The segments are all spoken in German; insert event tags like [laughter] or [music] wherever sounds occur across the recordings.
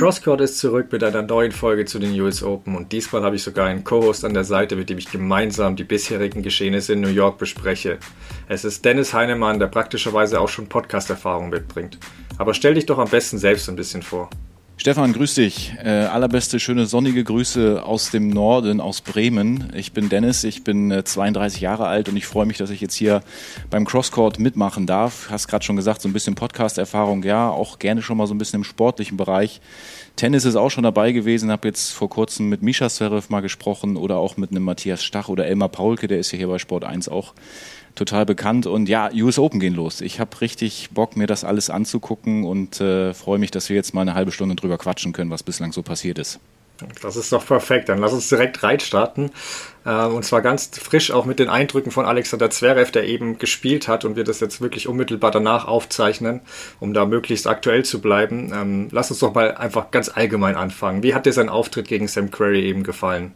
Crosscourt ist zurück mit einer neuen Folge zu den US Open und diesmal habe ich sogar einen Co-Host an der Seite, mit dem ich gemeinsam die bisherigen Geschehnisse in New York bespreche. Es ist Dennis Heinemann, der praktischerweise auch schon Podcast-Erfahrung mitbringt. Aber stell dich doch am besten selbst ein bisschen vor. Stefan, grüß dich. Äh, allerbeste, schöne, sonnige Grüße aus dem Norden, aus Bremen. Ich bin Dennis, ich bin äh, 32 Jahre alt und ich freue mich, dass ich jetzt hier beim Crosscourt mitmachen darf. Hast gerade schon gesagt, so ein bisschen Podcast-Erfahrung, ja, auch gerne schon mal so ein bisschen im sportlichen Bereich. Tennis ist auch schon dabei gewesen, habe jetzt vor kurzem mit Misha Zverev mal gesprochen oder auch mit einem Matthias Stach oder Elmar Paulke, der ist ja hier bei Sport 1 auch total bekannt. Und ja, US Open gehen los. Ich habe richtig Bock, mir das alles anzugucken und äh, freue mich, dass wir jetzt mal eine halbe Stunde drüber quatschen können, was bislang so passiert ist. Das ist doch perfekt. Dann lass uns direkt reinstarten. Äh, und zwar ganz frisch auch mit den Eindrücken von Alexander Zverev, der eben gespielt hat und wir das jetzt wirklich unmittelbar danach aufzeichnen, um da möglichst aktuell zu bleiben. Ähm, lass uns doch mal einfach ganz allgemein anfangen. Wie hat dir sein Auftritt gegen Sam Querrey eben gefallen?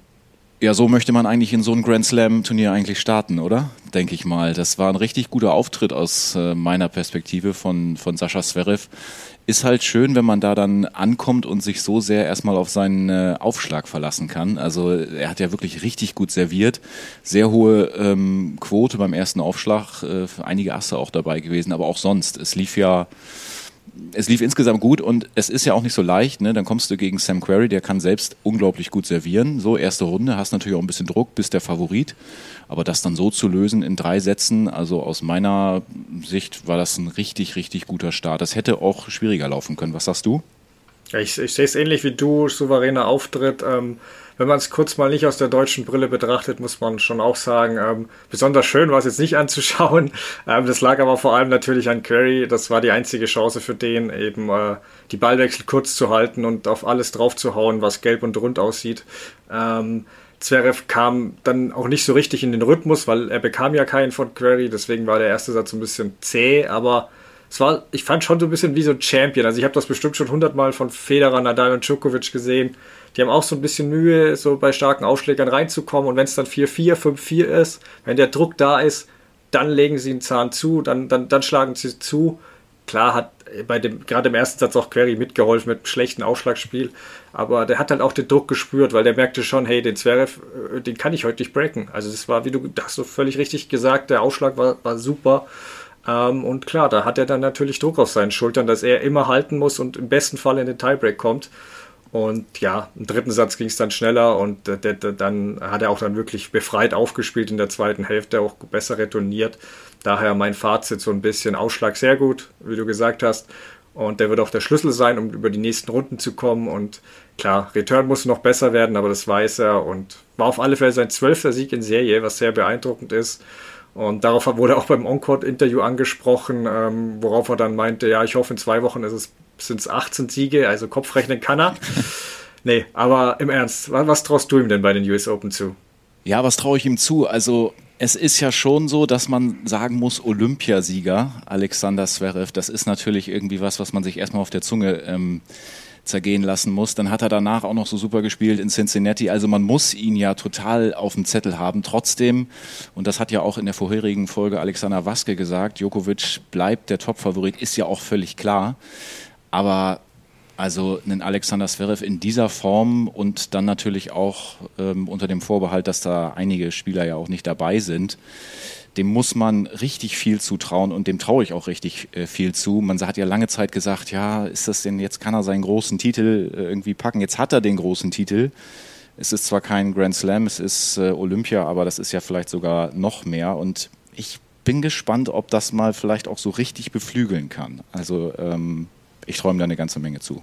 Ja, so möchte man eigentlich in so ein Grand Slam-Turnier eigentlich starten, oder? Denke ich mal. Das war ein richtig guter Auftritt aus äh, meiner Perspektive von, von Sascha Zverev. Ist halt schön, wenn man da dann ankommt und sich so sehr erstmal auf seinen äh, Aufschlag verlassen kann. Also er hat ja wirklich richtig gut serviert. Sehr hohe ähm, Quote beim ersten Aufschlag. Äh, einige Asse auch dabei gewesen, aber auch sonst. Es lief ja es lief insgesamt gut und es ist ja auch nicht so leicht, ne? Dann kommst du gegen Sam Querrey, der kann selbst unglaublich gut servieren. So, erste Runde, hast natürlich auch ein bisschen Druck, bist der Favorit. Aber das dann so zu lösen in drei Sätzen, also aus meiner Sicht war das ein richtig, richtig guter Start. Das hätte auch schwieriger laufen können. Was sagst du? Ja, ich, ich sehe es ähnlich wie du, souveräner Auftritt. Ähm wenn man es kurz mal nicht aus der deutschen Brille betrachtet, muss man schon auch sagen, ähm, besonders schön war es jetzt nicht anzuschauen. [laughs] Ähm, das lag aber vor allem natürlich an Curry. Das war die einzige Chance für den, eben äh, die Ballwechsel kurz zu halten und auf alles drauf zu hauen, was gelb und rund aussieht. Ähm, Zverev kam dann auch nicht so richtig in den Rhythmus, weil er bekam ja keinen von Query, deswegen war der erste Satz ein bisschen zäh, aber es war, ich fand schon so ein bisschen wie so ein Champion. Also ich habe das bestimmt schon hundertmal von Federer, Nadal und Djokovic gesehen die haben auch so ein bisschen Mühe, so bei starken Ausschlägern reinzukommen. Und wenn es dann 4-4, 5-4 ist, wenn der Druck da ist, dann legen sie einen Zahn zu, dann, dann, dann schlagen sie zu. Klar hat bei dem, gerade im ersten Satz auch Query mitgeholfen mit einem schlechten Aufschlagspiel, aber der hat halt auch den Druck gespürt, weil der merkte schon, hey, den Zverev, äh, den kann ich heute nicht breaken. Also das war, wie du hast du völlig richtig gesagt, der Aufschlag war, war super. Ähm, und klar, da hat er dann natürlich Druck auf seinen Schultern, dass er immer halten muss und im besten Fall in den Tiebreak kommt. Und ja, im dritten Satz ging es dann schneller und äh, der, der, dann hat er auch dann wirklich befreit aufgespielt in der zweiten Hälfte, auch besser retourniert. Daher mein Fazit so ein bisschen Ausschlag sehr gut, wie du gesagt hast. Und der wird auch der Schlüssel sein, um über die nächsten Runden zu kommen. Und klar, Return muss noch besser werden, aber das weiß er. Und war auf alle Fälle sein zwölfter Sieg in Serie, was sehr beeindruckend ist. Und darauf wurde auch beim Encore-Interview angesprochen, ähm, worauf er dann meinte, ja, ich hoffe, in zwei Wochen ist es sind es 18 Siege, also Kopfrechnen kann er. [laughs] nee, aber im Ernst, was traust du ihm denn bei den US Open zu? Ja, was traue ich ihm zu? Also es ist ja schon so, dass man sagen muss, Olympiasieger Alexander Zverev, das ist natürlich irgendwie was, was man sich erstmal auf der Zunge ähm, zergehen lassen muss. Dann hat er danach auch noch so super gespielt in Cincinnati. Also man muss ihn ja total auf dem Zettel haben. Trotzdem, und das hat ja auch in der vorherigen Folge Alexander Waske gesagt, Djokovic bleibt der Topfavorit, ist ja auch völlig klar. Aber also einen Alexander Zverev in dieser Form und dann natürlich auch ähm, unter dem Vorbehalt, dass da einige Spieler ja auch nicht dabei sind, dem muss man richtig viel zutrauen und dem traue ich auch richtig äh, viel zu. Man hat ja lange Zeit gesagt, ja, ist das denn, jetzt kann er seinen großen Titel äh, irgendwie packen. Jetzt hat er den großen Titel. Es ist zwar kein Grand Slam, es ist äh, Olympia, aber das ist ja vielleicht sogar noch mehr und ich bin gespannt, ob das mal vielleicht auch so richtig beflügeln kann. Also ähm, ich träume da eine ganze Menge zu.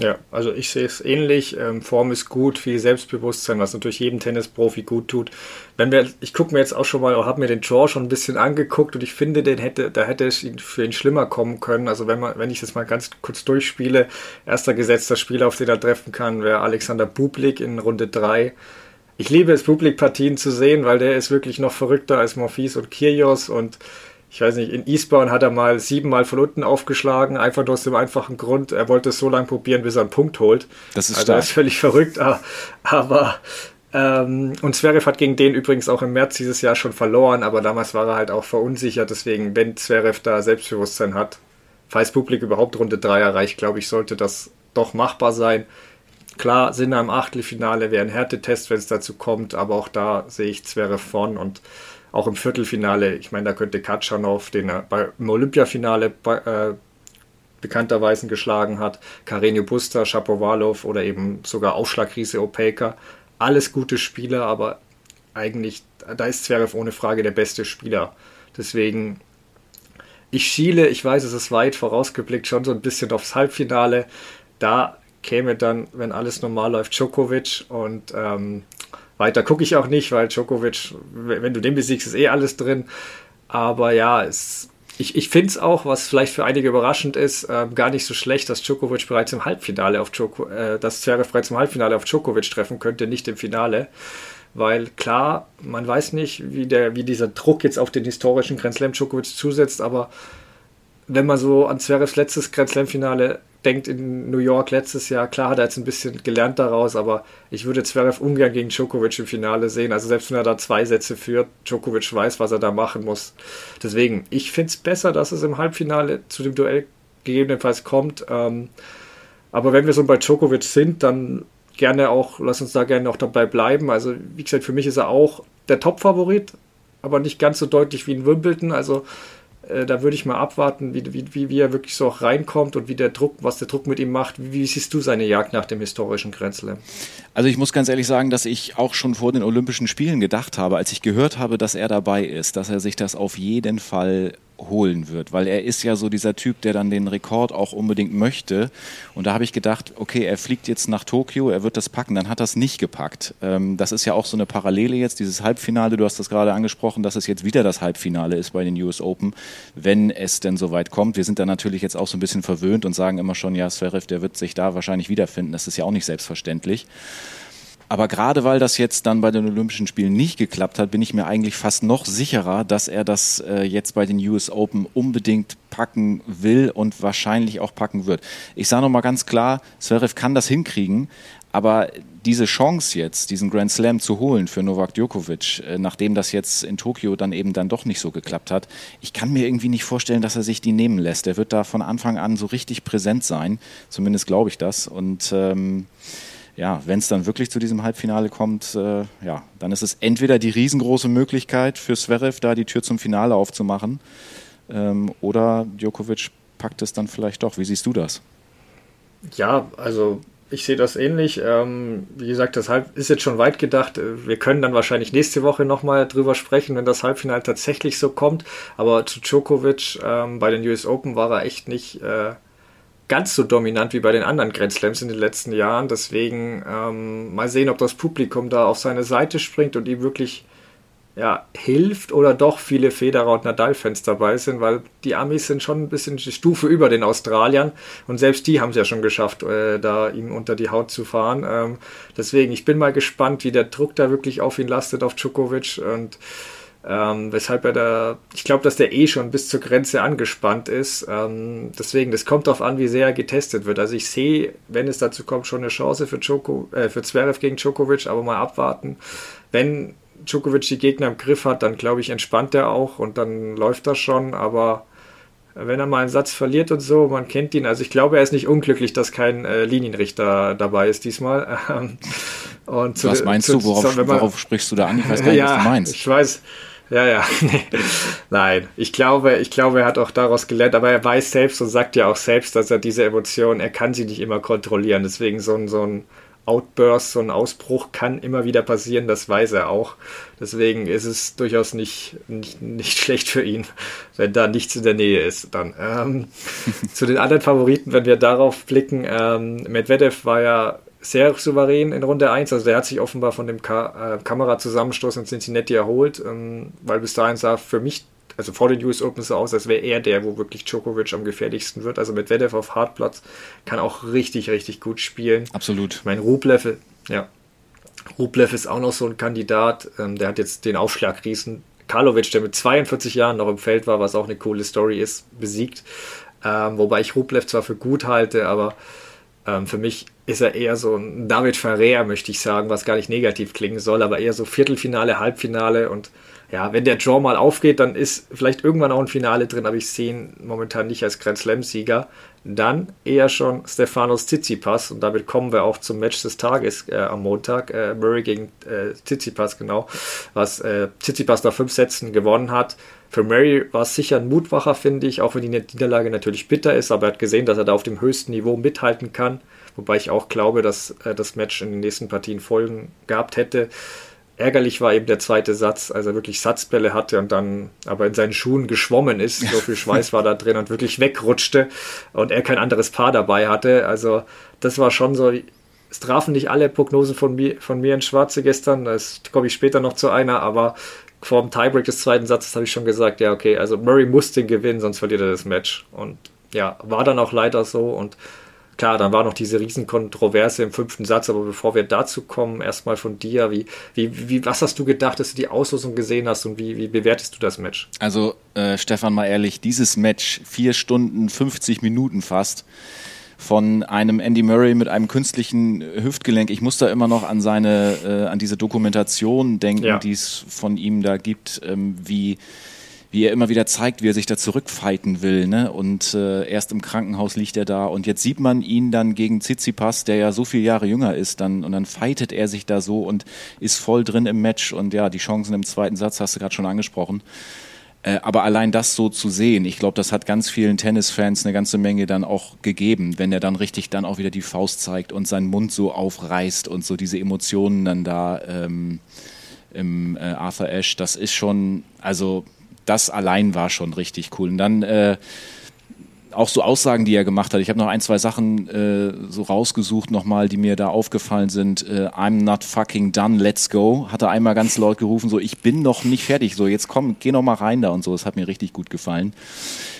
Ja, also ich sehe es ähnlich. Ähm, Form ist gut, viel Selbstbewusstsein, was natürlich jedem Tennisprofi gut tut. Wenn wir, ich gucke mir jetzt auch schon mal, habe mir den Draw schon ein bisschen angeguckt und ich finde, den hätte, da hätte es für ihn schlimmer kommen können. Also wenn man, wenn ich das mal ganz kurz durchspiele, erster gesetzter Spieler, auf den er treffen kann, wäre Alexander Bublik in Runde 3. ich liebe es, Publikpartien zu sehen, weil der ist wirklich noch verrückter als Morphis und Kyrgios und ich weiß nicht, in Eastbourne hat er mal siebenmal von unten aufgeschlagen, einfach nur aus dem einfachen Grund, er wollte es so lange probieren, bis er einen Punkt holt. Das ist also stark. ist völlig verrückt, aber ähm, und Zverev hat gegen den übrigens auch im März dieses Jahr schon verloren, aber damals war er halt auch verunsichert, deswegen, wenn Zverev da Selbstbewusstsein hat, falls Publik überhaupt Runde 3 erreicht, glaube ich, sollte das doch machbar sein. Klar, Sinne im Achtelfinale wäre ein Härtetest, wenn es dazu kommt, aber auch da sehe ich Zverev vorn und auch im Viertelfinale, ich meine, da könnte Katschanov, den er bei, im Olympiafinale bei, äh, bekannterweise geschlagen hat, Karenio Busta, Shapovalov oder eben sogar Aufschlagriese Opelka. Alles gute Spieler, aber eigentlich, da ist Zverev ohne Frage der beste Spieler. Deswegen, ich schiele, ich weiß, es ist weit vorausgeblickt, schon so ein bisschen aufs Halbfinale. Da käme dann, wenn alles normal läuft, Djokovic und ähm, weiter gucke ich auch nicht, weil Djokovic, wenn du den besiegst, ist eh alles drin. Aber ja, es, ich, ich finde es auch, was vielleicht für einige überraschend ist, äh, gar nicht so schlecht, dass Djokovic bereits im Halbfinale auf Djoko, äh, dass Zverev bereits im Halbfinale auf Djokovic treffen könnte, nicht im Finale. Weil klar, man weiß nicht, wie, der, wie dieser Druck jetzt auf den historischen Grand Slam Djokovic zusetzt, aber wenn man so an Zverevs letztes Grand Slam Finale denkt in New York letztes Jahr, klar hat er jetzt ein bisschen gelernt daraus, aber ich würde Zverev ungern gegen Djokovic im Finale sehen. Also selbst wenn er da zwei Sätze führt, Djokovic weiß, was er da machen muss. Deswegen, ich finde es besser, dass es im Halbfinale zu dem Duell gegebenenfalls kommt. Ähm, aber wenn wir so bei Djokovic sind, dann gerne auch, lass uns da gerne auch dabei bleiben. Also wie gesagt, für mich ist er auch der Top-Favorit, aber nicht ganz so deutlich wie in Wimbledon. Also äh, da würde ich mal abwarten, wie, wie, wie er wirklich so auch reinkommt und wie der Druck, was der Druck mit ihm macht. Wie, wie siehst du seine Jagd nach dem historischen Grenzle? Also ich muss ganz ehrlich sagen, dass ich auch schon vor den Olympischen Spielen gedacht habe, als ich gehört habe, dass er dabei ist, dass er sich das auf jeden Fall holen wird, weil er ist ja so dieser Typ, der dann den Rekord auch unbedingt möchte. Und da habe ich gedacht, okay, er fliegt jetzt nach Tokio, er wird das packen, dann hat er es nicht gepackt. Ähm, das ist ja auch so eine Parallele jetzt, dieses Halbfinale, du hast das gerade angesprochen, dass es jetzt wieder das Halbfinale ist bei den US Open, wenn es denn soweit kommt. Wir sind da natürlich jetzt auch so ein bisschen verwöhnt und sagen immer schon, ja, Zverev, der wird sich da wahrscheinlich wiederfinden. Das ist ja auch nicht selbstverständlich. Aber gerade weil das jetzt dann bei den Olympischen Spielen nicht geklappt hat, bin ich mir eigentlich fast noch sicherer, dass er das äh, jetzt bei den US Open unbedingt packen will und wahrscheinlich auch packen wird. Ich sage nochmal ganz klar, Zverev kann das hinkriegen, aber diese Chance jetzt, diesen Grand Slam zu holen für Novak Djokovic, äh, nachdem das jetzt in Tokio dann eben dann doch nicht so geklappt hat, ich kann mir irgendwie nicht vorstellen, dass er sich die nehmen lässt. Er wird da von Anfang an so richtig präsent sein, zumindest glaube ich das. Und ähm, ja, wenn es dann wirklich zu diesem Halbfinale kommt, äh, ja, dann ist es entweder die riesengroße Möglichkeit für Zverev, da die Tür zum Finale aufzumachen, ähm, oder Djokovic packt es dann vielleicht doch. Wie siehst du das? Ja, also ich sehe das ähnlich. Ähm, wie gesagt, das Halb ist jetzt schon weit gedacht. Wir können dann wahrscheinlich nächste Woche nochmal drüber sprechen, wenn das Halbfinale tatsächlich so kommt. Aber zu Djokovic ähm, bei den US Open war er echt nicht. Äh, ganz so dominant wie bei den anderen Grand Slams in den letzten Jahren. Deswegen ähm, mal sehen, ob das Publikum da auf seine Seite springt und ihm wirklich ja, hilft oder doch viele Federer und Nadal-Fans dabei sind, weil die Amis sind schon ein bisschen die Stufe über den Australiern und selbst die haben es ja schon geschafft, äh, da ihm unter die Haut zu fahren. Ähm, deswegen, ich bin mal gespannt, wie der Druck da wirklich auf ihn lastet, auf Djokovic und ähm, weshalb er da, ich glaube, dass der eh schon bis zur Grenze angespannt ist. Ähm, deswegen, das kommt darauf an, wie sehr er getestet wird. Also ich sehe, wenn es dazu kommt, schon eine Chance für, Djoko, äh, für Zverev gegen Djokovic, aber mal abwarten. Wenn Djokovic die Gegner im Griff hat, dann glaube ich, entspannt er auch und dann läuft das schon, aber wenn er mal einen Satz verliert und so, man kennt ihn. Also ich glaube, er ist nicht unglücklich, dass kein äh, Linienrichter dabei ist diesmal. [laughs] und was meinst zu, du? Worauf, man, worauf, sprichst du da an? Ich weiß gar nicht, [laughs] ja, was du meinst. Ich weiß. Ja, ja. [laughs] Nein, ich glaube, ich glaube, er hat auch daraus gelernt, aber er weiß selbst und sagt ja auch selbst, dass er diese Emotionen, er kann sie nicht immer kontrollieren. Deswegen so ein, so ein Outburst, so ein Ausbruch kann immer wieder passieren, das weiß er auch. Deswegen ist es durchaus nicht, nicht, nicht [laughs] schlecht für ihn, wenn da nichts in der Nähe ist. Dann ähm, [laughs] zu den anderen Favoriten, wenn wir darauf blicken, ähm, Medvedev war ja sehr souverän in Runde 1. Also der hat sich offenbar von dem Ka äh, Kamerazusammenstoß in Cincinnati erholt, ähm, weil bis dahin sah für mich, also vor den US Open so aus, als wäre er der, wo wirklich Djokovic am gefährlichsten wird. Also mit Vedev auf Hartplatz kann auch richtig, richtig gut spielen. Absolut. Mein Rublev, ja. Rublev ist auch noch so ein Kandidat, ähm, der hat jetzt den Aufschlag Riesen Karlovic, der mit 42 Jahren noch im Feld war, was auch eine coole Story ist, besiegt. Ähm, wobei ich Rublev zwar für gut halte, aber ähm, für mich ist er eher so ein David Ferrer, möchte ich sagen, was gar nicht negativ klingen soll, aber eher so Viertelfinale, Halbfinale und ja, wenn der Draw mal aufgeht, dann ist vielleicht irgendwann auch ein Finale drin, aber ich sehe ihn momentan nicht als Grand Slam-Sieger. Dann eher schon Stefanos Tsitsipas und damit kommen wir auch zum Match des Tages äh, am Montag. Äh, Murray gegen äh, Tsitsipas, genau, was äh, Tsitsipas nach fünf Sätzen gewonnen hat. Für Murray war es sicher ein Mutwacher, finde ich, auch wenn die Niederlage natürlich bitter ist, aber er hat gesehen, dass er da auf dem höchsten Niveau mithalten kann. Wobei ich auch glaube, dass äh, das Match in den nächsten Partien Folgen gehabt hätte. Ärgerlich war eben der zweite Satz, als er wirklich Satzbälle hatte und dann aber in seinen Schuhen geschwommen ist. So viel [laughs] Schweiß war da drin und wirklich wegrutschte und er kein anderes Paar dabei hatte. Also das war schon so, es trafen nicht alle Prognosen von mir, von mir in Schwarze gestern. Da komme ich später noch zu einer, aber vor dem Tiebreak des zweiten Satzes habe ich schon gesagt, ja, okay, also Murray muss den gewinnen, sonst verliert er das Match. Und ja, war dann auch leider so und klar, dann war noch diese Riesenkontroverse im fünften Satz, aber bevor wir dazu kommen, erstmal von dir, wie, wie, wie, was hast du gedacht, dass du die Auslosung gesehen hast und wie, wie bewertest du das Match? Also, äh, Stefan, mal ehrlich, dieses Match, vier Stunden, 50 Minuten fast, von einem Andy Murray mit einem künstlichen Hüftgelenk. Ich muss da immer noch an seine, äh, an diese Dokumentation denken, ja. die es von ihm da gibt, ähm, wie wie er immer wieder zeigt, wie er sich da zurückfighten will. Ne? Und äh, erst im Krankenhaus liegt er da und jetzt sieht man ihn dann gegen Tsitsipas, der ja so viele Jahre jünger ist, dann und dann fightet er sich da so und ist voll drin im Match und ja, die Chancen im zweiten Satz hast du gerade schon angesprochen. Äh, aber allein das so zu sehen, ich glaube, das hat ganz vielen Tennisfans eine ganze Menge dann auch gegeben, wenn er dann richtig dann auch wieder die Faust zeigt und seinen Mund so aufreißt und so diese Emotionen dann da ähm, im äh, Arthur Ashe, das ist schon, also das allein war schon richtig cool. Und dann äh, auch so Aussagen, die er gemacht hat. Ich habe noch ein, zwei Sachen äh, so rausgesucht nochmal, die mir da aufgefallen sind. Äh, I'm not fucking done, let's go. Hat er einmal ganz laut gerufen, so ich bin noch nicht fertig, so jetzt komm, geh noch mal rein da und so. Das hat mir richtig gut gefallen.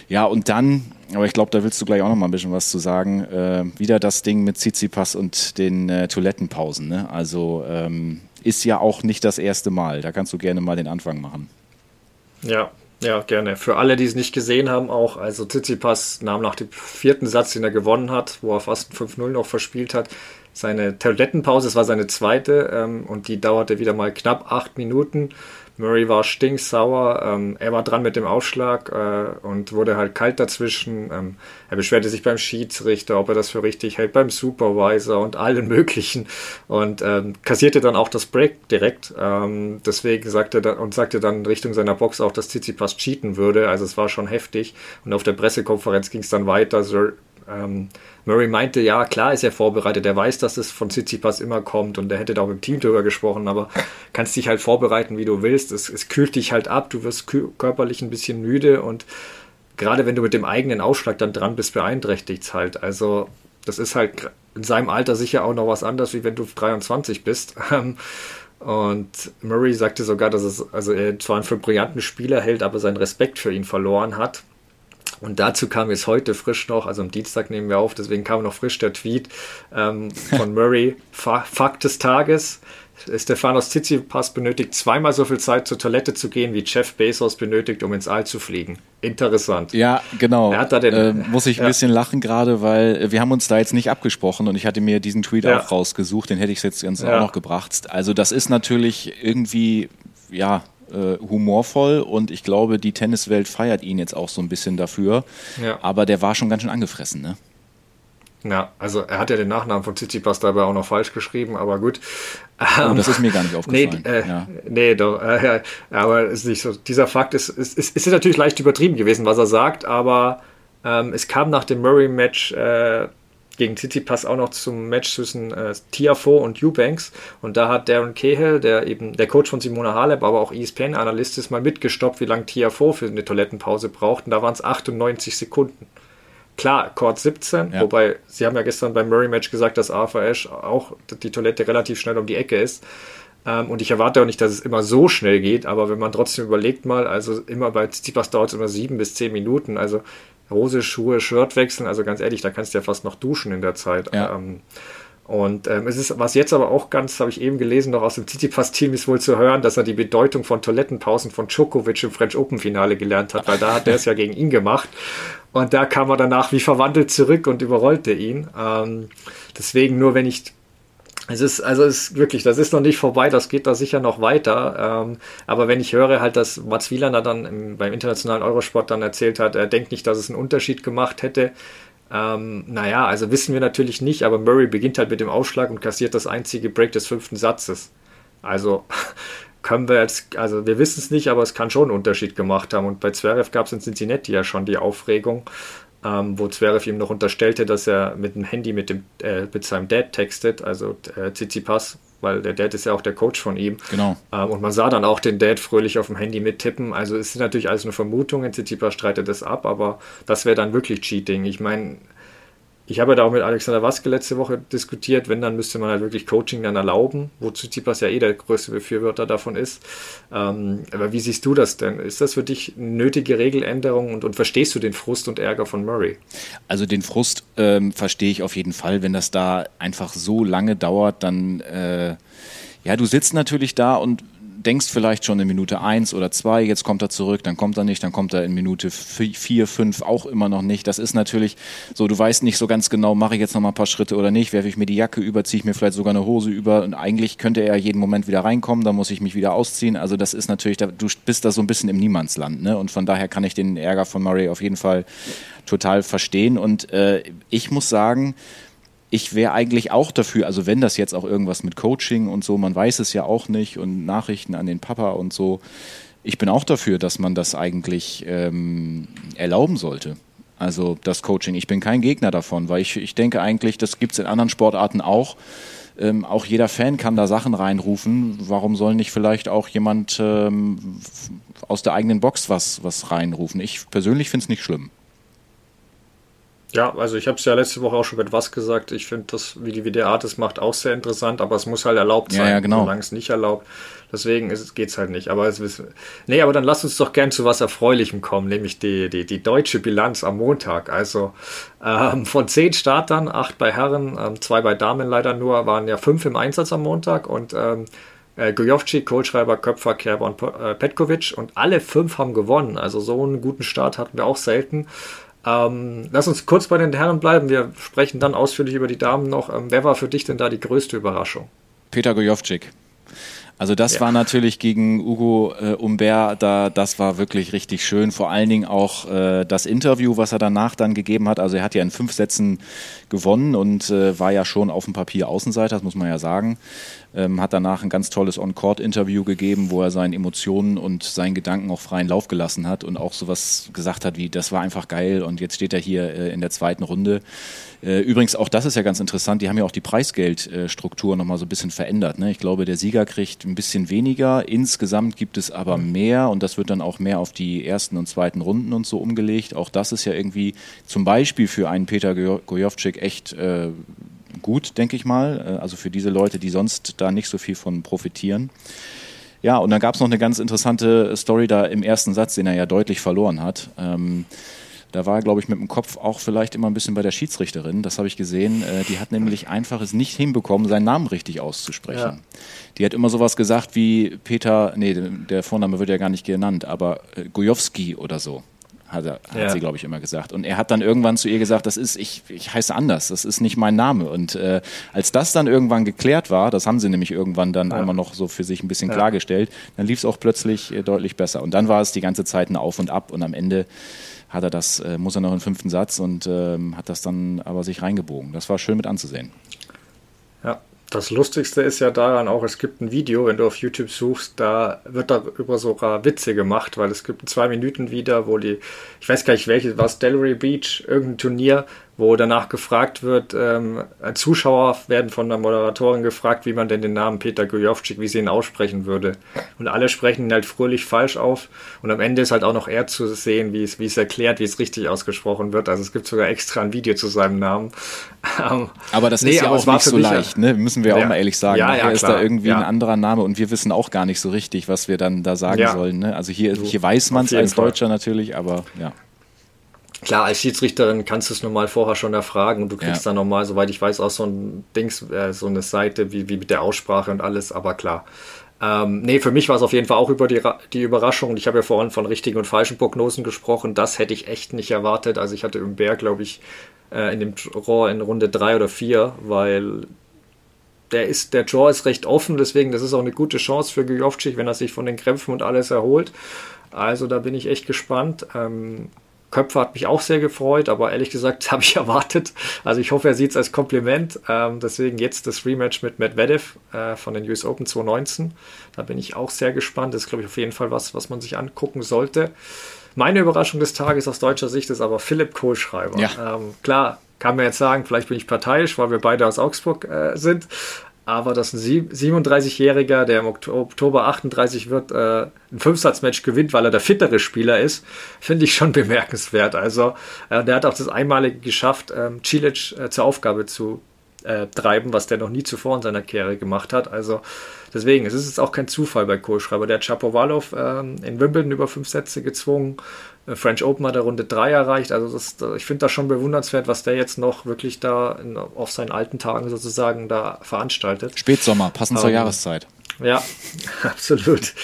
Ja, und dann, aber ich glaube, da willst du gleich auch noch mal ein bisschen was zu sagen. Äh, wieder das Ding mit Tsitsipas und den äh, Toilettenpausen. Ne? Also ähm, ist ja auch nicht das erste Mal. Da kannst du gerne mal den Anfang machen. Ja, ja, gerne. Für alle, die es nicht gesehen haben, auch, also Tsitsipas nahm nach dem vierten Satz, den er gewonnen hat, wo er fast 5-0 noch verspielt hat, seine Toilettenpause, es war seine zweite ähm, und die dauerte wieder mal knapp acht Minuten. Murray war stinksauer. Ähm, er war dran mit dem Aufschlag äh, und wurde halt kalt dazwischen. Ähm, er beschwerte sich beim Schiedsrichter, ob er das für richtig hält, beim Supervisor und allen [laughs] möglichen und ähm, kassierte dann auch das Break direkt. Ähm, deswegen sagte er und sagte dann Richtung seiner Box auch, dass Tsitsipas cheaten würde. Also es war schon heftig. Und auf der Pressekonferenz ging es dann weiter. Sir, ähm, Murray meinte, ja, klar ist er vorbereitet, er weiß, dass es von Tsitsipas immer kommt und er hätte da auch im Team drüber gesprochen, aber kannst dich halt vorbereiten, wie du willst. Es, es kühlt dich halt ab, du wirst körperlich ein bisschen müde und gerade wenn du mit dem eigenen Ausschlag dann dran bist, beeinträchtigt es halt. Also das ist halt in seinem Alter sicher auch noch was anderes, wie wenn du 23 bist. [laughs] Und Murray sagte sogar, dass es, also er zwar einen brillanten Spieler hält, aber seinen Respekt für ihn verloren hat. Und dazu kam jetzt heute frisch noch, also am Dienstag nehmen wir auf, deswegen kam noch frisch der Tweet ähm, von [laughs] Murray, Fakt des Tages. Stefanos Tsitsipas benötigt zweimal so viel Zeit zur Toilette zu gehen, wie Jeff Bezos benötigt, um ins All zu fliegen. Interessant. Ja, genau. Den, äh, muss ich ein ja. bisschen lachen gerade, weil wir haben uns da jetzt nicht abgesprochen und ich hatte mir diesen Tweet ja. auch rausgesucht, den hätte ich jetzt ganz ja. auch noch gebracht. Also das ist natürlich irgendwie, ja, äh, humorvoll und ich glaube, die Tenniswelt feiert ihn jetzt auch so ein bisschen dafür. Ja. Aber der war schon ganz schön angefressen, ne? Ja, also er hat ja den Nachnamen von Tsitsipas dabei auch noch falsch geschrieben, aber gut. Oh, das ist mir gar nicht aufgefallen. Nee, äh, ja. nee doch. Äh, aber ist nicht so. Dieser Fakt ist, ist, ist, ist natürlich leicht übertrieben gewesen, was er sagt, aber ähm, es kam nach dem Murray-Match äh, gegen Tsitsipas auch noch zum Match zwischen äh, Tiafo und Eubanks. Und da hat Darren Cahill, der eben der Coach von Simona Halep, aber auch ESPN-Analyst ist, mal mitgestoppt, wie lange Tiafo für eine Toilettenpause braucht. Und da waren es 98 Sekunden. Klar, Court 17, ja. wobei sie haben ja gestern beim Murray-Match gesagt, dass Arthur Ashe auch die Toilette relativ schnell um die Ecke ist. Ähm, und ich erwarte auch nicht, dass es immer so schnell geht, aber wenn man trotzdem überlegt mal, also immer bei Tsitsipas dauert es immer sieben bis zehn Minuten. Also Hose, Schuhe, Shirt wechseln. Also ganz ehrlich, da kannst du ja fast noch duschen in der Zeit. Ja. Ähm, Und ähm, es ist, was jetzt aber auch ganz, habe ich eben gelesen, noch aus dem Tsitsipas-Team ist wohl zu hören, dass er die Bedeutung von Toilettenpausen von Djokovic im French Open-Finale gelernt hat, weil da hat er es ja gegen ihn gemacht. Und da kam er danach wie verwandelt zurück und überrollte ihn. Ähm, deswegen nur, wenn ich es ist, also es ist wirklich, das ist noch nicht vorbei, das geht da sicher noch weiter. Ähm, aber wenn ich höre halt, dass Mats Wielander dann im, beim internationalen Eurosport dann erzählt hat, er denkt nicht, dass es einen Unterschied gemacht hätte, ähm, naja, also wissen wir natürlich nicht, aber Murray beginnt halt mit dem Ausschlag und kassiert das einzige Break des fünften Satzes. Also [laughs] können wir jetzt, also wir wissen es nicht, aber es kann schon einen Unterschied gemacht haben. Und bei Zverev gab es in Cincinnati ja schon die Aufregung, ähm, wo Zverev ihm noch unterstellte, dass er mit dem Handy mit, dem, äh, mit seinem Dad textet, also äh, Tsitsipas, weil der Dad ist ja auch der Coach von ihm. Genau. Ähm, und man sah dann auch den Dad fröhlich auf dem Handy mittippen. Also es ist natürlich alles eine Vermutung, Tsitsipas streitet das ab, aber das wäre dann wirklich Cheating. Ich meine, ich habe da auch mit Alexander Waske letzte Woche diskutiert, wenn, dann müsste man halt wirklich Coaching dann erlauben, wozu Tsitsipas ja eh der größte Befürworter davon ist. Ähm, aber wie siehst du das denn? Ist das für dich eine nötige Regeländerung und, und verstehst du den Frust und Ärger von Murray? Also den Frust ähm, verstehe ich auf jeden Fall, wenn das da einfach so lange dauert, dann äh, ja, du sitzt natürlich da und denkst vielleicht schon in Minute eins oder zwei, jetzt kommt er zurück, dann kommt er nicht, dann kommt er in Minute vier, fünf auch immer noch nicht. Das ist natürlich so, du weißt nicht so ganz genau, mache ich jetzt noch mal ein paar Schritte oder nicht, werfe ich mir die Jacke über, ziehe ich mir vielleicht sogar eine Hose über und eigentlich könnte er jeden Moment wieder reinkommen, dann muss ich mich wieder ausziehen. Also das ist natürlich, du bist da so ein bisschen im Niemandsland, ne? Und von daher kann ich den Ärger von Murray auf jeden Fall total verstehen. Und äh, ich muss sagen, ich wäre eigentlich auch dafür, also wenn das jetzt auch irgendwas mit Coaching und so, man weiß es ja auch nicht und Nachrichten an den Papa und so, ich bin auch dafür, dass man das eigentlich ähm, erlauben sollte. Also das Coaching. Ich bin kein Gegner davon, weil ich, ich denke eigentlich, das gibt es in anderen Sportarten auch. Ähm, auch jeder Fan kann da Sachen reinrufen. Warum soll nicht vielleicht auch jemand ähm, aus der eigenen Box was, was reinrufen? Ich persönlich finde es nicht schlimm. Ja, also ich habe es ja letzte Woche auch schon mit was gesagt. Ich finde das, wie die WDA das macht, auch sehr interessant, aber es muss halt erlaubt sein, ja, ja, genau. solange es nicht erlaubt. Deswegen geht es halt nicht. Aber es ist, nee, aber dann lass uns doch gern zu was Erfreulichem kommen, nämlich die, die, die deutsche Bilanz am Montag. Also ähm, von zehn Startern, acht bei Herren, ähm, zwei bei Damen leider nur, waren ja fünf im Einsatz am Montag und ähm, äh, Gojovci, Kohlschreiber, Köpfer, Kerber und äh, Petkovic und alle fünf haben gewonnen. Also so einen guten Start hatten wir auch selten. Ähm, lass uns kurz bei den Herren bleiben. Wir sprechen dann ausführlich über die Damen noch. Ähm, wer war für dich denn da die größte Überraschung? Peter Gojovcik. Also das ja. war natürlich gegen Ugo äh, Umbert, da, das war wirklich richtig schön. Vor allen Dingen auch äh, das Interview, was er danach dann gegeben hat. Also er hat ja in fünf Sätzen gewonnen und äh, war ja schon auf dem Papier Außenseiter, das muss man ja sagen ähm, hat danach ein ganz tolles On-Court-Interview gegeben, wo er seinen Emotionen und seinen Gedanken auch freien Lauf gelassen hat und auch sowas gesagt hat wie, das war einfach geil und jetzt steht er hier äh, in der zweiten Runde. Äh, übrigens, auch das ist ja ganz interessant, die haben ja auch die Preisgeldstruktur nochmal so ein bisschen verändert. Ne? Ich glaube, der Sieger kriegt ein bisschen weniger, insgesamt gibt es aber mehr und das wird dann auch mehr auf die ersten und zweiten Runden und so umgelegt. Auch das ist ja irgendwie zum Beispiel für einen Peter Gojovcik echt äh, gut, denke ich mal. Äh, also für diese Leute, die sonst da nicht so viel von profitieren. Ja, und dann gab es noch eine ganz interessante Story da im ersten Satz, den er ja deutlich verloren hat. Ähm, da war er, glaube ich, mit dem Kopf auch vielleicht immer ein bisschen bei der Schiedsrichterin. Das habe ich gesehen. Äh, die hat nämlich einfach es nicht hinbekommen, seinen Namen richtig auszusprechen. Ja. Die hat immer sowas gesagt wie Peter, nee, der Vorname wird ja gar nicht genannt, aber äh, Gojowski oder so hat, er, hat ja. sie, glaube ich, immer gesagt. Und er hat dann irgendwann zu ihr gesagt, das ist, ich, ich heiße anders, das ist nicht mein Name. Und äh, als das dann irgendwann geklärt war, das haben sie nämlich irgendwann dann ja. einmal noch so für sich ein bisschen ja. klargestellt, dann lief es auch plötzlich äh, deutlich besser. Und dann war es die ganze Zeit ein Auf und Ab und am Ende hat er das, äh, muss er noch einen fünften Satz und ähm, hat das dann aber sich reingebogen. Das war schön mit anzusehen. Ja, das Lustigste ist ja daran auch, es gibt ein Video, wenn du auf YouTube suchst, da wird darüber sogar Witze gemacht, weil es gibt zwei Minuten wieder, wo die, ich weiß gar nicht welches, was Delray Beach, irgendein Turnier, wo danach gefragt wird, ähm, Zuschauer werden von der Moderatorin gefragt, wie man denn den Namen Peter Gojovcik, wie sie ihn aussprechen würde. Und alle sprechen ihn halt fröhlich falsch auf. Und am Ende ist halt auch noch er zu sehen, wie es, wie es erklärt, wie es richtig ausgesprochen wird. Also es gibt sogar extra ein Video zu seinem Namen. Ähm, aber das nee, ist ja auch nicht so leicht, ne? müssen wir auch ja. mal ehrlich sagen. Ja, ja, ist da irgendwie ja. ein anderer Name und wir wissen auch gar nicht so richtig, was wir dann da sagen sollen. Ne? Also hier, hier weiß man es als Deutscher Fall. natürlich, aber ja. Klar, als Schiedsrichterin kannst du es normal vorher schon erfragen und du kriegst ja. dann nochmal, soweit ich weiß, auch so ein Dings, äh, so eine Seite wie, wie mit der Aussprache und alles, aber klar. Ähm, nee, für mich war es auf jeden Fall auch über die, die Überraschung. Ich habe ja vorhin von richtigen und falschen Prognosen gesprochen. Das hätte ich echt nicht erwartet. Also ich hatte im Bär, glaube ich, äh, in dem Draw in Runde drei oder vier, weil der ist, der Draw ist recht offen, deswegen das ist auch eine gute Chance für Gujovcik, wenn er sich von den Krämpfen und alles erholt. Also da bin ich echt gespannt. Ähm, Köpfer hat mich auch sehr gefreut, aber ehrlich gesagt [laughs] habe ich erwartet. Also ich hoffe, er sieht es als Kompliment. Ähm, deswegen jetzt das Rematch mit Medvedev äh, von den US Open 2019. Da bin ich auch sehr gespannt. Das ist, glaube ich, auf jeden Fall was, was man sich angucken sollte. Meine Überraschung des Tages aus deutscher Sicht ist aber Philipp Kohlschreiber. Ja. Ähm, klar, kann man jetzt sagen, vielleicht bin ich parteiisch, weil wir beide aus Augsburg äh, sind. Aber dass ein 37-Jähriger, der im Oktober 38 wird, äh, ein Fünfsatzmatch gewinnt, weil er der fittere Spieler ist, finde ich schon [laughs] bemerkenswert. Also, äh, der hat auch das einmalige geschafft, ähm, Cilic äh, zur Aufgabe zu äh, treiben, was der noch nie zuvor in seiner Karriere gemacht hat. Also, deswegen, es ist jetzt auch kein Zufall bei Kohlschreiber. Der hat Chapovalov ähm, in Wimbledon über fünf Sätze gezwungen. Äh, French Open hat er Runde 3 erreicht. Also das, ich finde das schon bewundernswert, was der jetzt noch wirklich da in, auf seinen alten Tagen sozusagen da veranstaltet. Spätsommer, passend zur ähm, Jahreszeit. Ja, [laughs] absolut.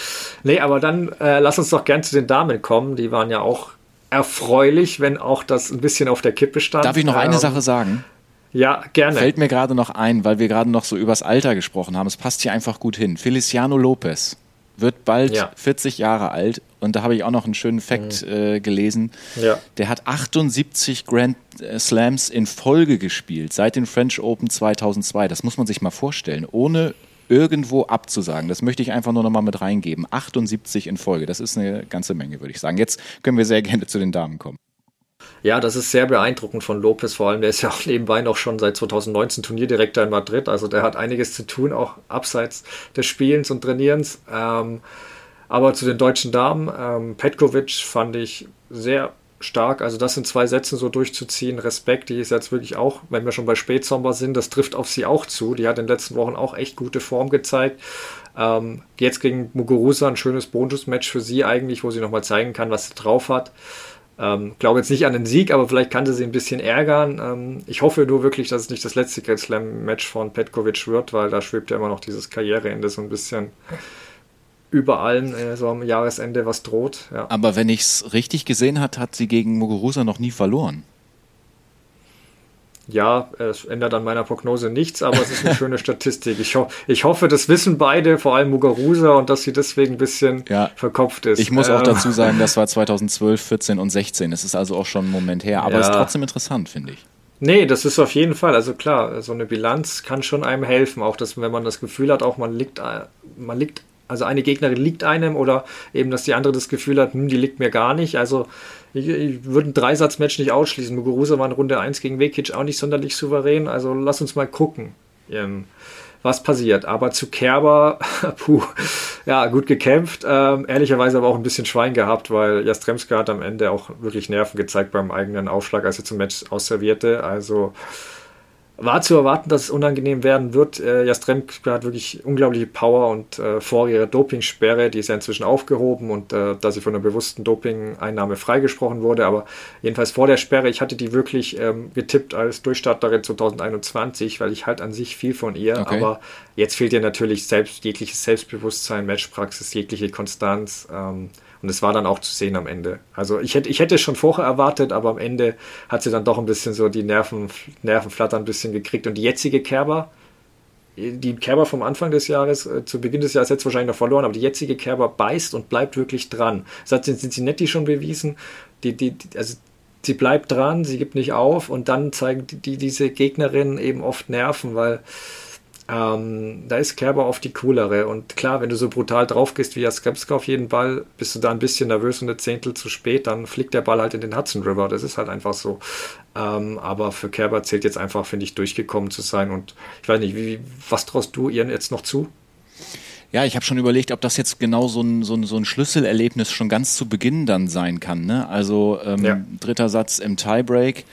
Nee, aber dann äh, lass uns doch gern zu den Damen kommen. Die waren ja auch erfreulich, wenn auch das ein bisschen auf der Kippe stand. Darf ich noch eine ähm, Sache sagen? Ja, gerne. Fällt mir gerade noch ein, weil wir gerade noch so übers Alter gesprochen haben. Es passt hier einfach gut hin. Feliciano Lopez wird bald ja. 40 Jahre alt und da habe ich auch noch einen schönen Fact mhm. äh, gelesen. Ja. Der hat 78 Grand äh, Slams in Folge gespielt seit den French Open 2002. Das muss man sich mal vorstellen, ohne irgendwo abzusagen. Das möchte ich einfach nur noch mal mit reingeben. 78 in Folge, das ist eine ganze Menge, würde ich sagen. Jetzt können wir sehr gerne zu den Damen kommen. Ja, das ist sehr beeindruckend von Lopez, vor allem der ist ja auch nebenbei noch schon seit 2019 Turnierdirektor in Madrid, also der hat einiges zu tun, auch abseits des Spielens und Trainierens. Ähm, aber zu den deutschen Damen, ähm, Petkovic fand ich sehr stark, also das in zwei Sätzen so durchzuziehen, Respekt, die ist jetzt wirklich auch, wenn wir schon bei Spätsommer sind, das trifft auf sie auch zu, die hat in den letzten Wochen auch echt gute Form gezeigt. Ähm, jetzt gegen Muguruza ein schönes Bonusmatch für sie eigentlich, wo sie nochmal zeigen kann, was sie drauf hat. Ähm, glaube jetzt nicht an den Sieg, aber vielleicht kann sie sie ein bisschen ärgern. Ähm, ich hoffe nur wirklich, dass es nicht das letzte Grand Slam-Match von Petkovic wird, weil da schwebt ja immer noch dieses Karriereende so ein bisschen über allen äh, so am Jahresende was droht. Ja. Aber wenn ich es richtig gesehen hat, hat sie gegen Muguruza noch nie verloren ja, es ändert an meiner Prognose nichts, aber es ist eine [laughs] schöne Statistik. Ich, ho ich, hoffe, das wissen beide, vor allem Mugarusa, und dass sie deswegen ein bisschen ja. verkopft ist. Ich muss auch ähm. dazu sagen, das war [laughs] 2012, 14 und 16. Es ist also auch schon ein Moment her, aber es ja. ist trotzdem interessant, finde ich. Nee, das ist auf jeden Fall. Also klar, so eine Bilanz kann schon einem helfen. Auch dass, wenn man das Gefühl hat, auch man liegt, man liegt, also eine Gegnerin liegt einem oder eben, dass die andere das Gefühl hat, hm, die liegt mir gar nicht. Also ich, ich würde ein Dreisatzmatch nicht ausschließen. Muguruza war in Runde 1 gegen Vekic auch nicht sonderlich souverän. Also lass uns mal gucken, ähm, was passiert. Aber zu Kerber, [laughs] puh, ja, gut gekämpft. Ähm, ehrlicherweise aber auch ein bisschen Schwein gehabt, weil Jastremska hat am Ende auch wirklich Nerven gezeigt beim eigenen Aufschlag, als er zum Match ausservierte. Also war zu erwarten, dass es unangenehm werden wird. Äh, Jastremka hat wirklich unglaubliche Power und äh, vor ihrer Dopingsperre, die ist ja inzwischen aufgehoben und äh, da sie von einer bewussten Doping-Einnahme freigesprochen wurde, aber jedenfalls vor der Sperre, ich hatte die wirklich ähm, getippt als Durchstarterin 2021, weil ich halt an sich viel von ihr, okay. aber jetzt fehlt ihr natürlich selbst jegliches Selbstbewusstsein, Matchpraxis, jegliche Konstanz. Ähm, und es war dann auch zu sehen am Ende. Also ich hätte, ich hätte es schon vorher erwartet, aber am Ende hat sie dann doch ein bisschen so die Nerven, Nervenflatter ein bisschen gekriegt. Und die jetzige Kerber, die Kerber vom Anfang des Jahres, äh, zu Beginn des Jahres jetzt wahrscheinlich noch verloren, aber die jetzige Kerber beißt und bleibt wirklich dran. Das hat Cincinnati schon bewiesen. Die, die, also sie bleibt dran, sie gibt nicht auf und dann zeigen die, diese Gegnerinnen eben oft Nerven, weil ähm, da ist Kerber oft die coolere. Und klar, wenn du so brutal drauf gehst wie Jaskepska auf jeden Ball, bist du da ein bisschen nervös und eine Zehntel zu spät, dann fliegt der Ball halt in den Hudson River. Das ist halt einfach so. Ähm, aber für Kerber zählt jetzt einfach, finde ich, durchgekommen zu sein. Und ich weiß nicht, wie, was traust du ihr jetzt noch zu? Ja, ich habe schon überlegt, ob das jetzt genau so ein, so, ein, so ein Schlüsselerlebnis schon ganz zu Beginn dann sein kann. Ne? Also ähm, ja. dritter Satz im Tiebreak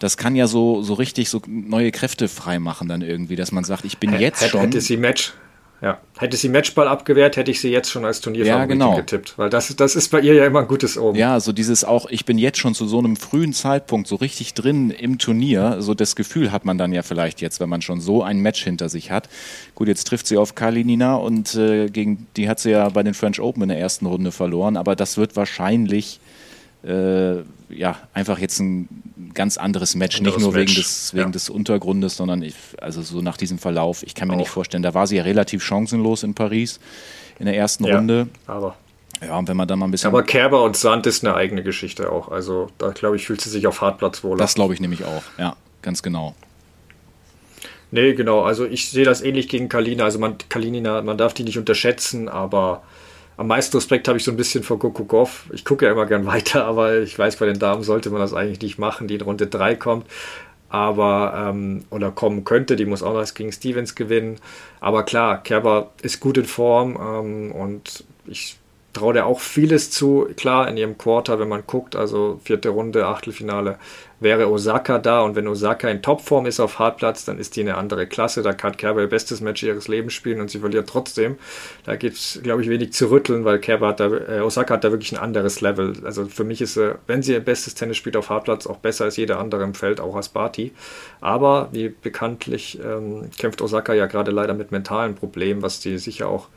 das kann ja so, so richtig so neue Kräfte freimachen dann irgendwie, dass man sagt, ich bin jetzt hätte, schon. Hätte sie Match, Ja. Hätte sie Matchball abgewehrt, hätte ich sie jetzt schon als Turnierfavoritin ja, genau. getippt. Weil das, das ist bei ihr ja immer ein gutes Oben. Ja, so dieses auch, ich bin jetzt schon zu so einem frühen Zeitpunkt so richtig drin im Turnier. So das Gefühl hat man dann ja vielleicht jetzt, wenn man schon so ein Match hinter sich hat. Gut, jetzt trifft sie auf Kalinina und äh, gegen die hat sie ja bei den French Open in der ersten Runde verloren. Aber das wird wahrscheinlich äh, ja, einfach jetzt ein ganz anderes Match, anderes nicht nur Match. wegen, des, wegen ja. des Untergrundes, sondern ich, also so nach diesem Verlauf. Ich kann mir Auch. nicht vorstellen, da war sie ja relativ chancenlos in Paris in der ersten ja, Runde. Aber. Ja, und wenn man dann mal ein bisschen. Aber Kerber und Sand ist eine eigene Geschichte auch. Also da glaube ich, fühlt sie sich auf Hartplatz wohl. Das glaube ich nämlich auch, ja, ganz genau. Nee, genau. Also ich sehe das ähnlich gegen Kalina. Also man, Kalinina, man darf die nicht unterschätzen, aber am meisten Respekt habe ich so ein bisschen vor Gokugov. Ich gucke ja immer gern weiter, aber ich weiß, bei den Damen sollte man das eigentlich nicht machen, die in Runde 3 kommt. Aber, ähm, oder kommen könnte, die muss auch noch gegen Stevens gewinnen. Aber klar, Kerber ist gut in Form ähm, und ich traue dir auch vieles zu. Klar, in ihrem Quarter, wenn man guckt, also vierte Runde, Achtelfinale, wäre Osaka da. Und wenn Osaka in Topform ist auf Hartplatz, dann ist die eine andere Klasse. Da kann Kerber ihr bestes Match ihres Lebens spielen und sie verliert trotzdem. Da gibt es, glaube ich, wenig zu rütteln, weil Kerber hat da, äh, Osaka hat da wirklich ein anderes Level. Also für mich ist sie, wenn sie ihr bestes Tennis spielt auf Hartplatz, auch besser als jeder andere im Feld, auch als Barty. Aber wie bekanntlich ähm, kämpft Osaka ja gerade leider mit mentalen Problemen, was die sicher auch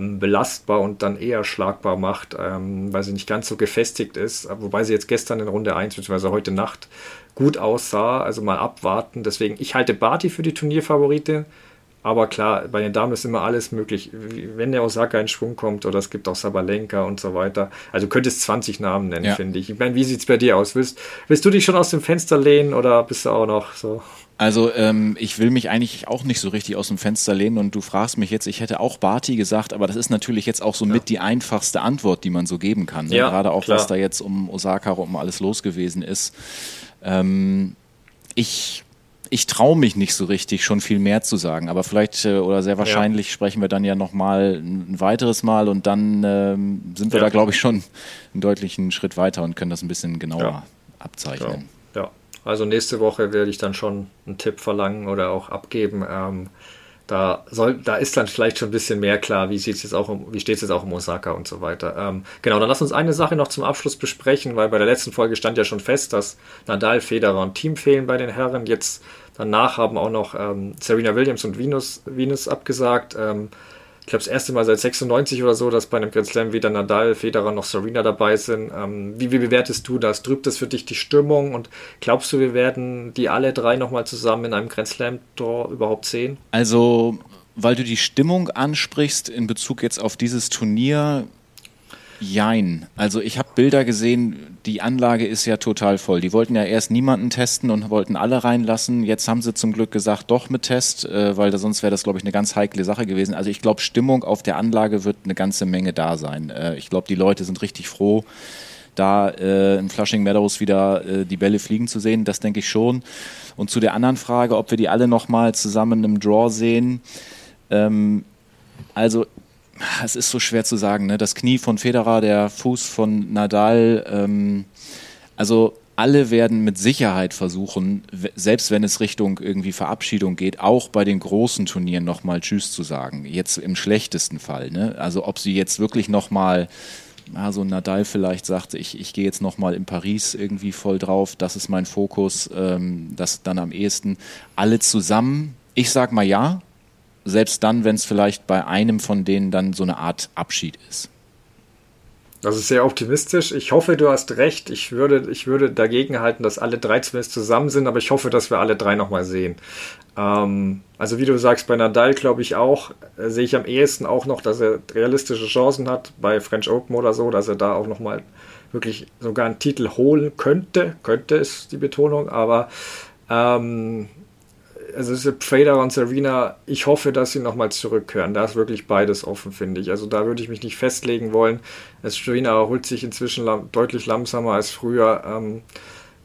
belastbar und dann eher schlagbar macht, ähm, weil sie nicht ganz so gefestigt ist. Wobei sie jetzt gestern in Runde 1 bzw. heute Nacht gut aussah. Also mal abwarten. Deswegen, ich halte Barty für die Turnierfavorite. Aber klar, bei den Damen ist immer alles möglich. Wenn der Osaka in Schwung kommt oder es gibt auch Sabalenka und so weiter. Also du könntest 20 Namen nennen, ja. finde ich. Ich meine, wie sieht es bei dir aus? Willst, willst du dich schon aus dem Fenster lehnen oder bist du auch noch so? Also ähm, ich will mich eigentlich auch nicht so richtig aus dem Fenster lehnen und du fragst mich jetzt, ich hätte auch Barty gesagt, aber das ist natürlich jetzt auch so ja. mit die einfachste Antwort, die man so geben kann. Ne? Ja, Gerade auch, klar. was da jetzt um Osaka um alles los gewesen ist. Ähm, ich ich traue mich nicht so richtig, schon viel mehr zu sagen, aber vielleicht äh, oder sehr wahrscheinlich ja. sprechen wir dann ja nochmal ein weiteres Mal und dann ähm, sind wir ja. da, glaube ich, schon einen deutlichen Schritt weiter und können das ein bisschen genauer ja. abzeichnen. Ja. also nächste Woche werde ich dann schon einen Tipp verlangen oder auch abgeben. Ähm, da, soll, da ist dann vielleicht schon ein bisschen mehr klar, wie, sieht's jetzt auch wie steht es jetzt auch um Osaka und so weiter. Ähm, genau, dann lass uns eine Sache noch zum Abschluss besprechen, weil bei der letzten Folge stand ja schon fest, dass Nadal, Federer und Team fehlen bei den Herren. Jetzt danach haben auch noch ähm, Serena Williams und Venus, Venus abgesagt. Ähm, glaube, das erste Mal seit 96 oder so, dass bei einem Grand Slam weder Nadal, Federer noch Serena dabei sind. Ähm, wie, wie, bewertest du das? Trübt das für dich die Stimmung? Und glaubst du, wir werden die alle drei nochmal zusammen in einem Grand Slam-Tor überhaupt sehen? Also, weil du die Stimmung ansprichst in Bezug jetzt auf dieses Turnier, Jein. Also ich habe Bilder gesehen, die Anlage ist ja total voll. Die wollten ja erst niemanden testen und wollten alle reinlassen. Jetzt haben sie zum Glück gesagt, doch mit Test, äh, weil sonst wäre das, glaube ich, eine ganz heikle Sache gewesen. Also ich glaube, Stimmung auf der Anlage wird eine ganze Menge da sein. Äh, ich glaube, die Leute sind richtig froh, da äh, in Flushing Meadows wieder die Bälle fliegen zu sehen. Das denke ich schon. Und zu der anderen Frage, ob wir die alle nochmal zusammen im Draw sehen. Ähm, also es ist so schwer zu sagen, ne? Das Knie von Federer, der Fuß von Nadal, ähm, also alle werden mit Sicherheit versuchen, selbst wenn es Richtung irgendwie Verabschiedung geht, auch bei den großen Turnieren nochmal Tschüss zu sagen. Jetzt im schlechtesten Fall. Ne? Also ob sie jetzt wirklich nochmal, ja, so Nadal vielleicht sagt, ich, ich gehe jetzt nochmal in Paris irgendwie voll drauf, das ist mein Fokus, ähm, das dann am ehesten. Alle zusammen, ich sag mal ja, selbst dann, wenn es vielleicht bei einem von denen dann so eine Art Abschied ist. Das ist sehr optimistisch. Ich hoffe, du hast recht. Ich würde, ich würde dagegen halten, dass alle drei zumindest zusammen sind, aber ich hoffe, dass wir alle drei nochmal sehen. Ähm, also wie du sagst, bei Nadal glaube ich auch, äh, sehe ich am ehesten auch noch, dass er realistische Chancen hat, bei French Open oder so, dass er da auch nochmal wirklich sogar einen Titel holen könnte. Könnte ist die Betonung, aber ähm, also es ist Federer und Serena, ich hoffe, dass sie nochmal zurückkehren. Da ist wirklich beides offen, finde ich. Also da würde ich mich nicht festlegen wollen. Serena holt sich inzwischen deutlich langsamer als früher. Ähm,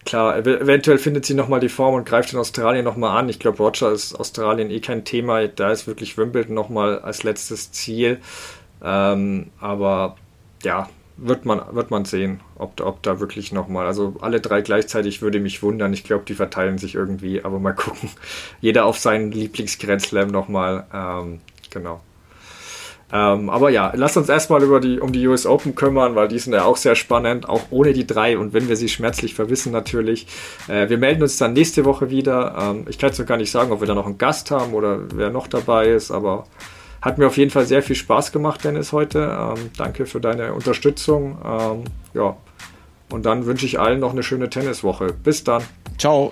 klar, eventuell findet sie nochmal die Form und greift in Australien nochmal an. Ich glaube, Roger ist Australien eh kein Thema. Da ist wirklich Wimbledon nochmal als letztes Ziel. Ähm, aber ja, wird man, wird man sehen, ob, ob da wirklich nochmal, also alle drei gleichzeitig würde mich wundern. Ich glaube, die verteilen sich irgendwie, aber mal [laughs] gucken. Jeder auf seinen Lieblingsgrenzslam nochmal. Ähm, genau. Ähm, aber ja, lass uns erstmal über die, um die US Open kümmern, weil die sind ja auch sehr spannend, auch ohne die drei und wenn wir sie schmerzlich verwissen natürlich. Äh, wir melden uns dann nächste Woche wieder. Ähm, ich kann jetzt noch gar nicht sagen, ob wir da noch einen Gast haben oder wer noch dabei ist, aber hat mir auf jeden Fall sehr viel Spaß gemacht, Dennis, heute. Ähm, danke für deine Unterstützung. Ähm, ja, und dann wünsche ich allen noch eine schöne Tenniswoche. Bis dann. Ciao.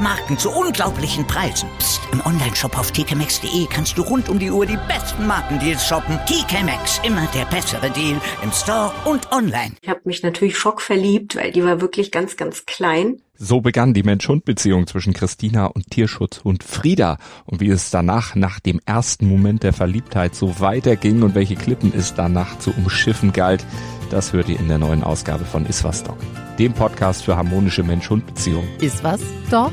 Marken zu unglaublichen Preisen. Psst. im Onlineshop auf tkmaxx.de kannst du rund um die Uhr die besten Markendeals shoppen. TK Maxx, immer der bessere Deal im Store und online. Ich habe mich natürlich schockverliebt, weil die war wirklich ganz, ganz klein. So begann die Mensch-Hund-Beziehung zwischen Christina und Tierschutzhund Frieda. Und wie es danach, nach dem ersten Moment der Verliebtheit, so weiterging und welche Klippen es danach zu umschiffen galt, das hört ihr in der neuen Ausgabe von Iswas Dog, dem Podcast für harmonische Mensch-Hund-Beziehungen. Iswas Dog?